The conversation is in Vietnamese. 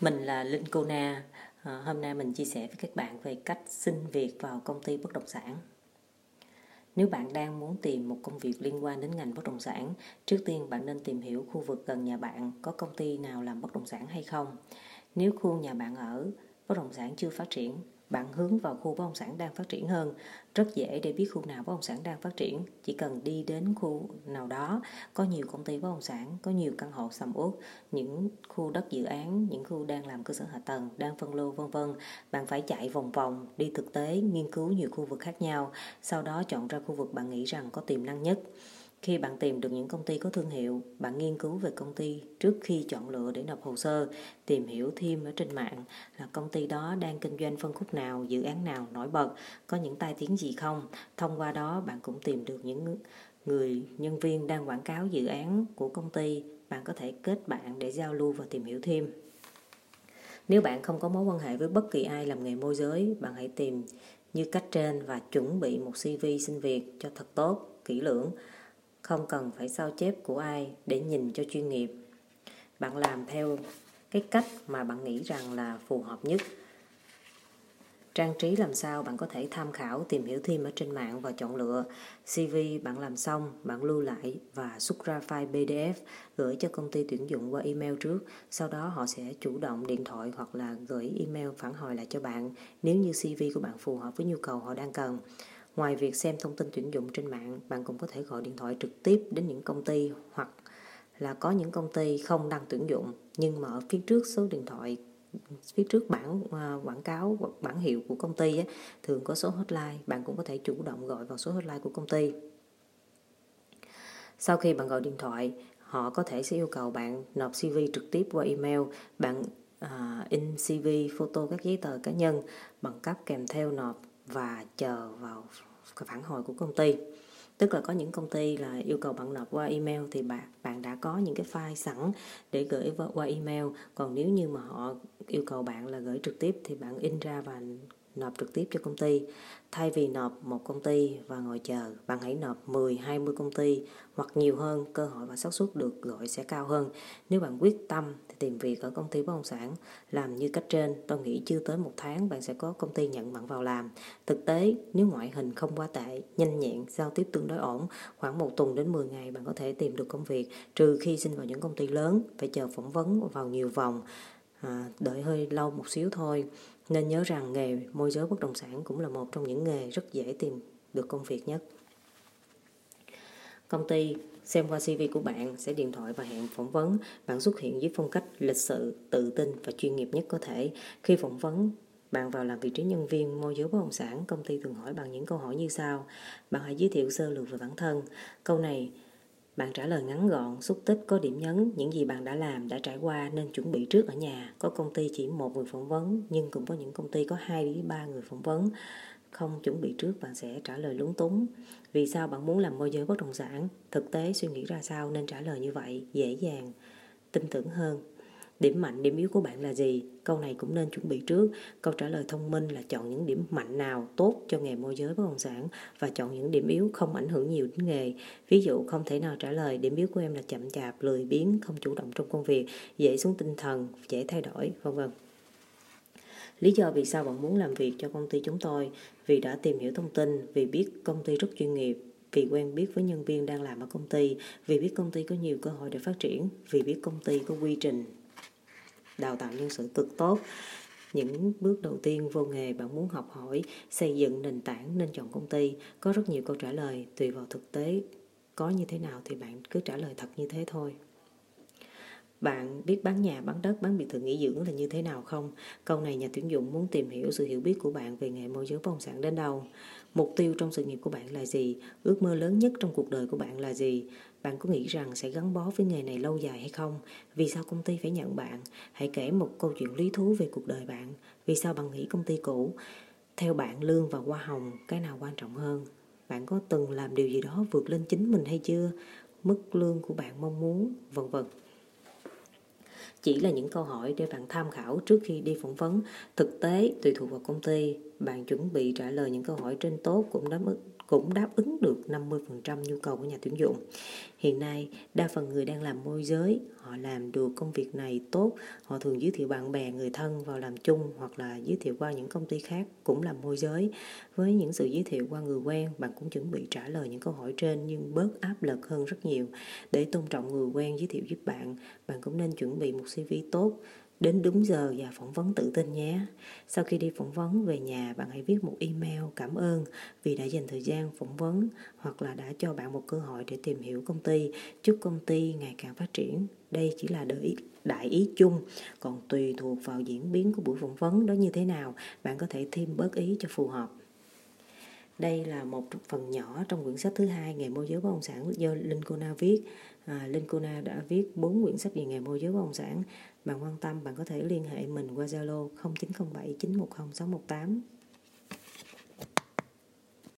Mình là Linh Cô Na. À, hôm nay mình chia sẻ với các bạn về cách xin việc vào công ty bất động sản. Nếu bạn đang muốn tìm một công việc liên quan đến ngành bất động sản, trước tiên bạn nên tìm hiểu khu vực gần nhà bạn có công ty nào làm bất động sản hay không. Nếu khu nhà bạn ở bất động sản chưa phát triển, bạn hướng vào khu bất động sản đang phát triển hơn. Rất dễ để biết khu nào bất động sản đang phát triển. Chỉ cần đi đến khu nào đó, có nhiều công ty bất động sản, có nhiều căn hộ sầm uất, những khu đất dự án, những khu đang làm cơ sở hạ tầng, đang phân lô, vân vân, bạn phải chạy vòng vòng, đi thực tế, nghiên cứu nhiều khu vực khác nhau, sau đó chọn ra khu vực bạn nghĩ rằng có tiềm năng nhất khi bạn tìm được những công ty có thương hiệu, bạn nghiên cứu về công ty trước khi chọn lựa để nộp hồ sơ, tìm hiểu thêm ở trên mạng là công ty đó đang kinh doanh phân khúc nào, dự án nào nổi bật, có những tai tiếng gì không. Thông qua đó bạn cũng tìm được những người nhân viên đang quảng cáo dự án của công ty, bạn có thể kết bạn để giao lưu và tìm hiểu thêm. Nếu bạn không có mối quan hệ với bất kỳ ai làm nghề môi giới, bạn hãy tìm như cách trên và chuẩn bị một CV xin việc cho thật tốt, kỹ lưỡng không cần phải sao chép của ai để nhìn cho chuyên nghiệp. Bạn làm theo cái cách mà bạn nghĩ rằng là phù hợp nhất. Trang trí làm sao bạn có thể tham khảo, tìm hiểu thêm ở trên mạng và chọn lựa cv bạn làm xong, bạn lưu lại và xuất ra file pdf gửi cho công ty tuyển dụng qua email trước. Sau đó họ sẽ chủ động điện thoại hoặc là gửi email phản hồi lại cho bạn nếu như cv của bạn phù hợp với nhu cầu họ đang cần. Ngoài việc xem thông tin tuyển dụng trên mạng, bạn cũng có thể gọi điện thoại trực tiếp đến những công ty hoặc là có những công ty không đăng tuyển dụng nhưng mà ở phía trước số điện thoại phía trước bản à, quảng cáo hoặc bản hiệu của công ty ấy, thường có số hotline bạn cũng có thể chủ động gọi vào số hotline của công ty. Sau khi bạn gọi điện thoại họ có thể sẽ yêu cầu bạn nộp CV trực tiếp qua email bạn uh, in CV photo các giấy tờ cá nhân bằng cấp kèm theo nộp và chờ vào phản hồi của công ty. Tức là có những công ty là yêu cầu bạn nộp qua email thì bạn bạn đã có những cái file sẵn để gửi qua email. Còn nếu như mà họ yêu cầu bạn là gửi trực tiếp thì bạn in ra và nộp trực tiếp cho công ty. Thay vì nộp một công ty và ngồi chờ, bạn hãy nộp 10, 20 công ty hoặc nhiều hơn, cơ hội và xác suất được gọi sẽ cao hơn. Nếu bạn quyết tâm thì tìm việc ở công ty bất động sản, làm như cách trên, tôi nghĩ chưa tới một tháng bạn sẽ có công ty nhận bạn vào làm. Thực tế, nếu ngoại hình không quá tệ, nhanh nhẹn, giao tiếp tương đối ổn, khoảng một tuần đến 10 ngày bạn có thể tìm được công việc, trừ khi xin vào những công ty lớn, phải chờ phỏng vấn vào nhiều vòng, à, đợi hơi lâu một xíu thôi. Nên nhớ rằng nghề môi giới bất động sản cũng là một trong những nghề rất dễ tìm được công việc nhất. Công ty xem qua CV của bạn sẽ điện thoại và hẹn phỏng vấn. Bạn xuất hiện với phong cách lịch sự, tự tin và chuyên nghiệp nhất có thể. Khi phỏng vấn, bạn vào làm vị trí nhân viên môi giới bất động sản, công ty thường hỏi bằng những câu hỏi như sau. Bạn hãy giới thiệu sơ lược về bản thân. Câu này bạn trả lời ngắn gọn, xúc tích, có điểm nhấn, những gì bạn đã làm, đã trải qua nên chuẩn bị trước ở nhà. Có công ty chỉ một người phỏng vấn, nhưng cũng có những công ty có 2 đến 3 người phỏng vấn. Không chuẩn bị trước bạn sẽ trả lời lúng túng. Vì sao bạn muốn làm môi giới bất động sản? Thực tế suy nghĩ ra sao nên trả lời như vậy, dễ dàng, tin tưởng hơn. Điểm mạnh, điểm yếu của bạn là gì? Câu này cũng nên chuẩn bị trước. Câu trả lời thông minh là chọn những điểm mạnh nào tốt cho nghề môi giới bất động sản và chọn những điểm yếu không ảnh hưởng nhiều đến nghề. Ví dụ không thể nào trả lời điểm yếu của em là chậm chạp, lười biếng, không chủ động trong công việc, dễ xuống tinh thần, dễ thay đổi, vân vân. Lý do vì sao bạn muốn làm việc cho công ty chúng tôi? Vì đã tìm hiểu thông tin, vì biết công ty rất chuyên nghiệp, vì quen biết với nhân viên đang làm ở công ty, vì biết công ty có nhiều cơ hội để phát triển, vì biết công ty có quy trình đào tạo nhân sự cực tốt. Những bước đầu tiên vô nghề bạn muốn học hỏi, xây dựng nền tảng nên chọn công ty. Có rất nhiều câu trả lời, tùy vào thực tế có như thế nào thì bạn cứ trả lời thật như thế thôi bạn biết bán nhà, bán đất, bán biệt thự nghỉ dưỡng là như thế nào không? Câu này nhà tuyển dụng muốn tìm hiểu sự hiểu biết của bạn về nghề môi giới bất động sản đến đâu. Mục tiêu trong sự nghiệp của bạn là gì? Ước mơ lớn nhất trong cuộc đời của bạn là gì? Bạn có nghĩ rằng sẽ gắn bó với nghề này lâu dài hay không? Vì sao công ty phải nhận bạn? Hãy kể một câu chuyện lý thú về cuộc đời bạn. Vì sao bạn nghĩ công ty cũ? Theo bạn lương và hoa hồng, cái nào quan trọng hơn? Bạn có từng làm điều gì đó vượt lên chính mình hay chưa? Mức lương của bạn mong muốn, vân vân chỉ là những câu hỏi để bạn tham khảo trước khi đi phỏng vấn. Thực tế, tùy thuộc vào công ty, bạn chuẩn bị trả lời những câu hỏi trên tốt cũng đáp ứng cũng đáp ứng được 50% nhu cầu của nhà tuyển dụng. Hiện nay, đa phần người đang làm môi giới, họ làm được công việc này tốt, họ thường giới thiệu bạn bè, người thân vào làm chung hoặc là giới thiệu qua những công ty khác cũng làm môi giới. Với những sự giới thiệu qua người quen, bạn cũng chuẩn bị trả lời những câu hỏi trên nhưng bớt áp lực hơn rất nhiều. Để tôn trọng người quen giới thiệu giúp bạn, bạn cũng nên chuẩn bị một CV tốt, đến đúng giờ và phỏng vấn tự tin nhé. Sau khi đi phỏng vấn về nhà, bạn hãy viết một email cảm ơn vì đã dành thời gian phỏng vấn hoặc là đã cho bạn một cơ hội để tìm hiểu công ty. Chúc công ty ngày càng phát triển. Đây chỉ là đại đại ý chung, còn tùy thuộc vào diễn biến của buổi phỏng vấn đó như thế nào, bạn có thể thêm bớt ý cho phù hợp. Đây là một phần nhỏ trong quyển sách thứ hai Nghề môi giới bất động sản do Linh Kona viết. À, Linh Kona đã viết bốn quyển sách về nghề môi giới bất động sản. Bạn quan tâm, bạn có thể liên hệ mình qua Zalo 0907 910 618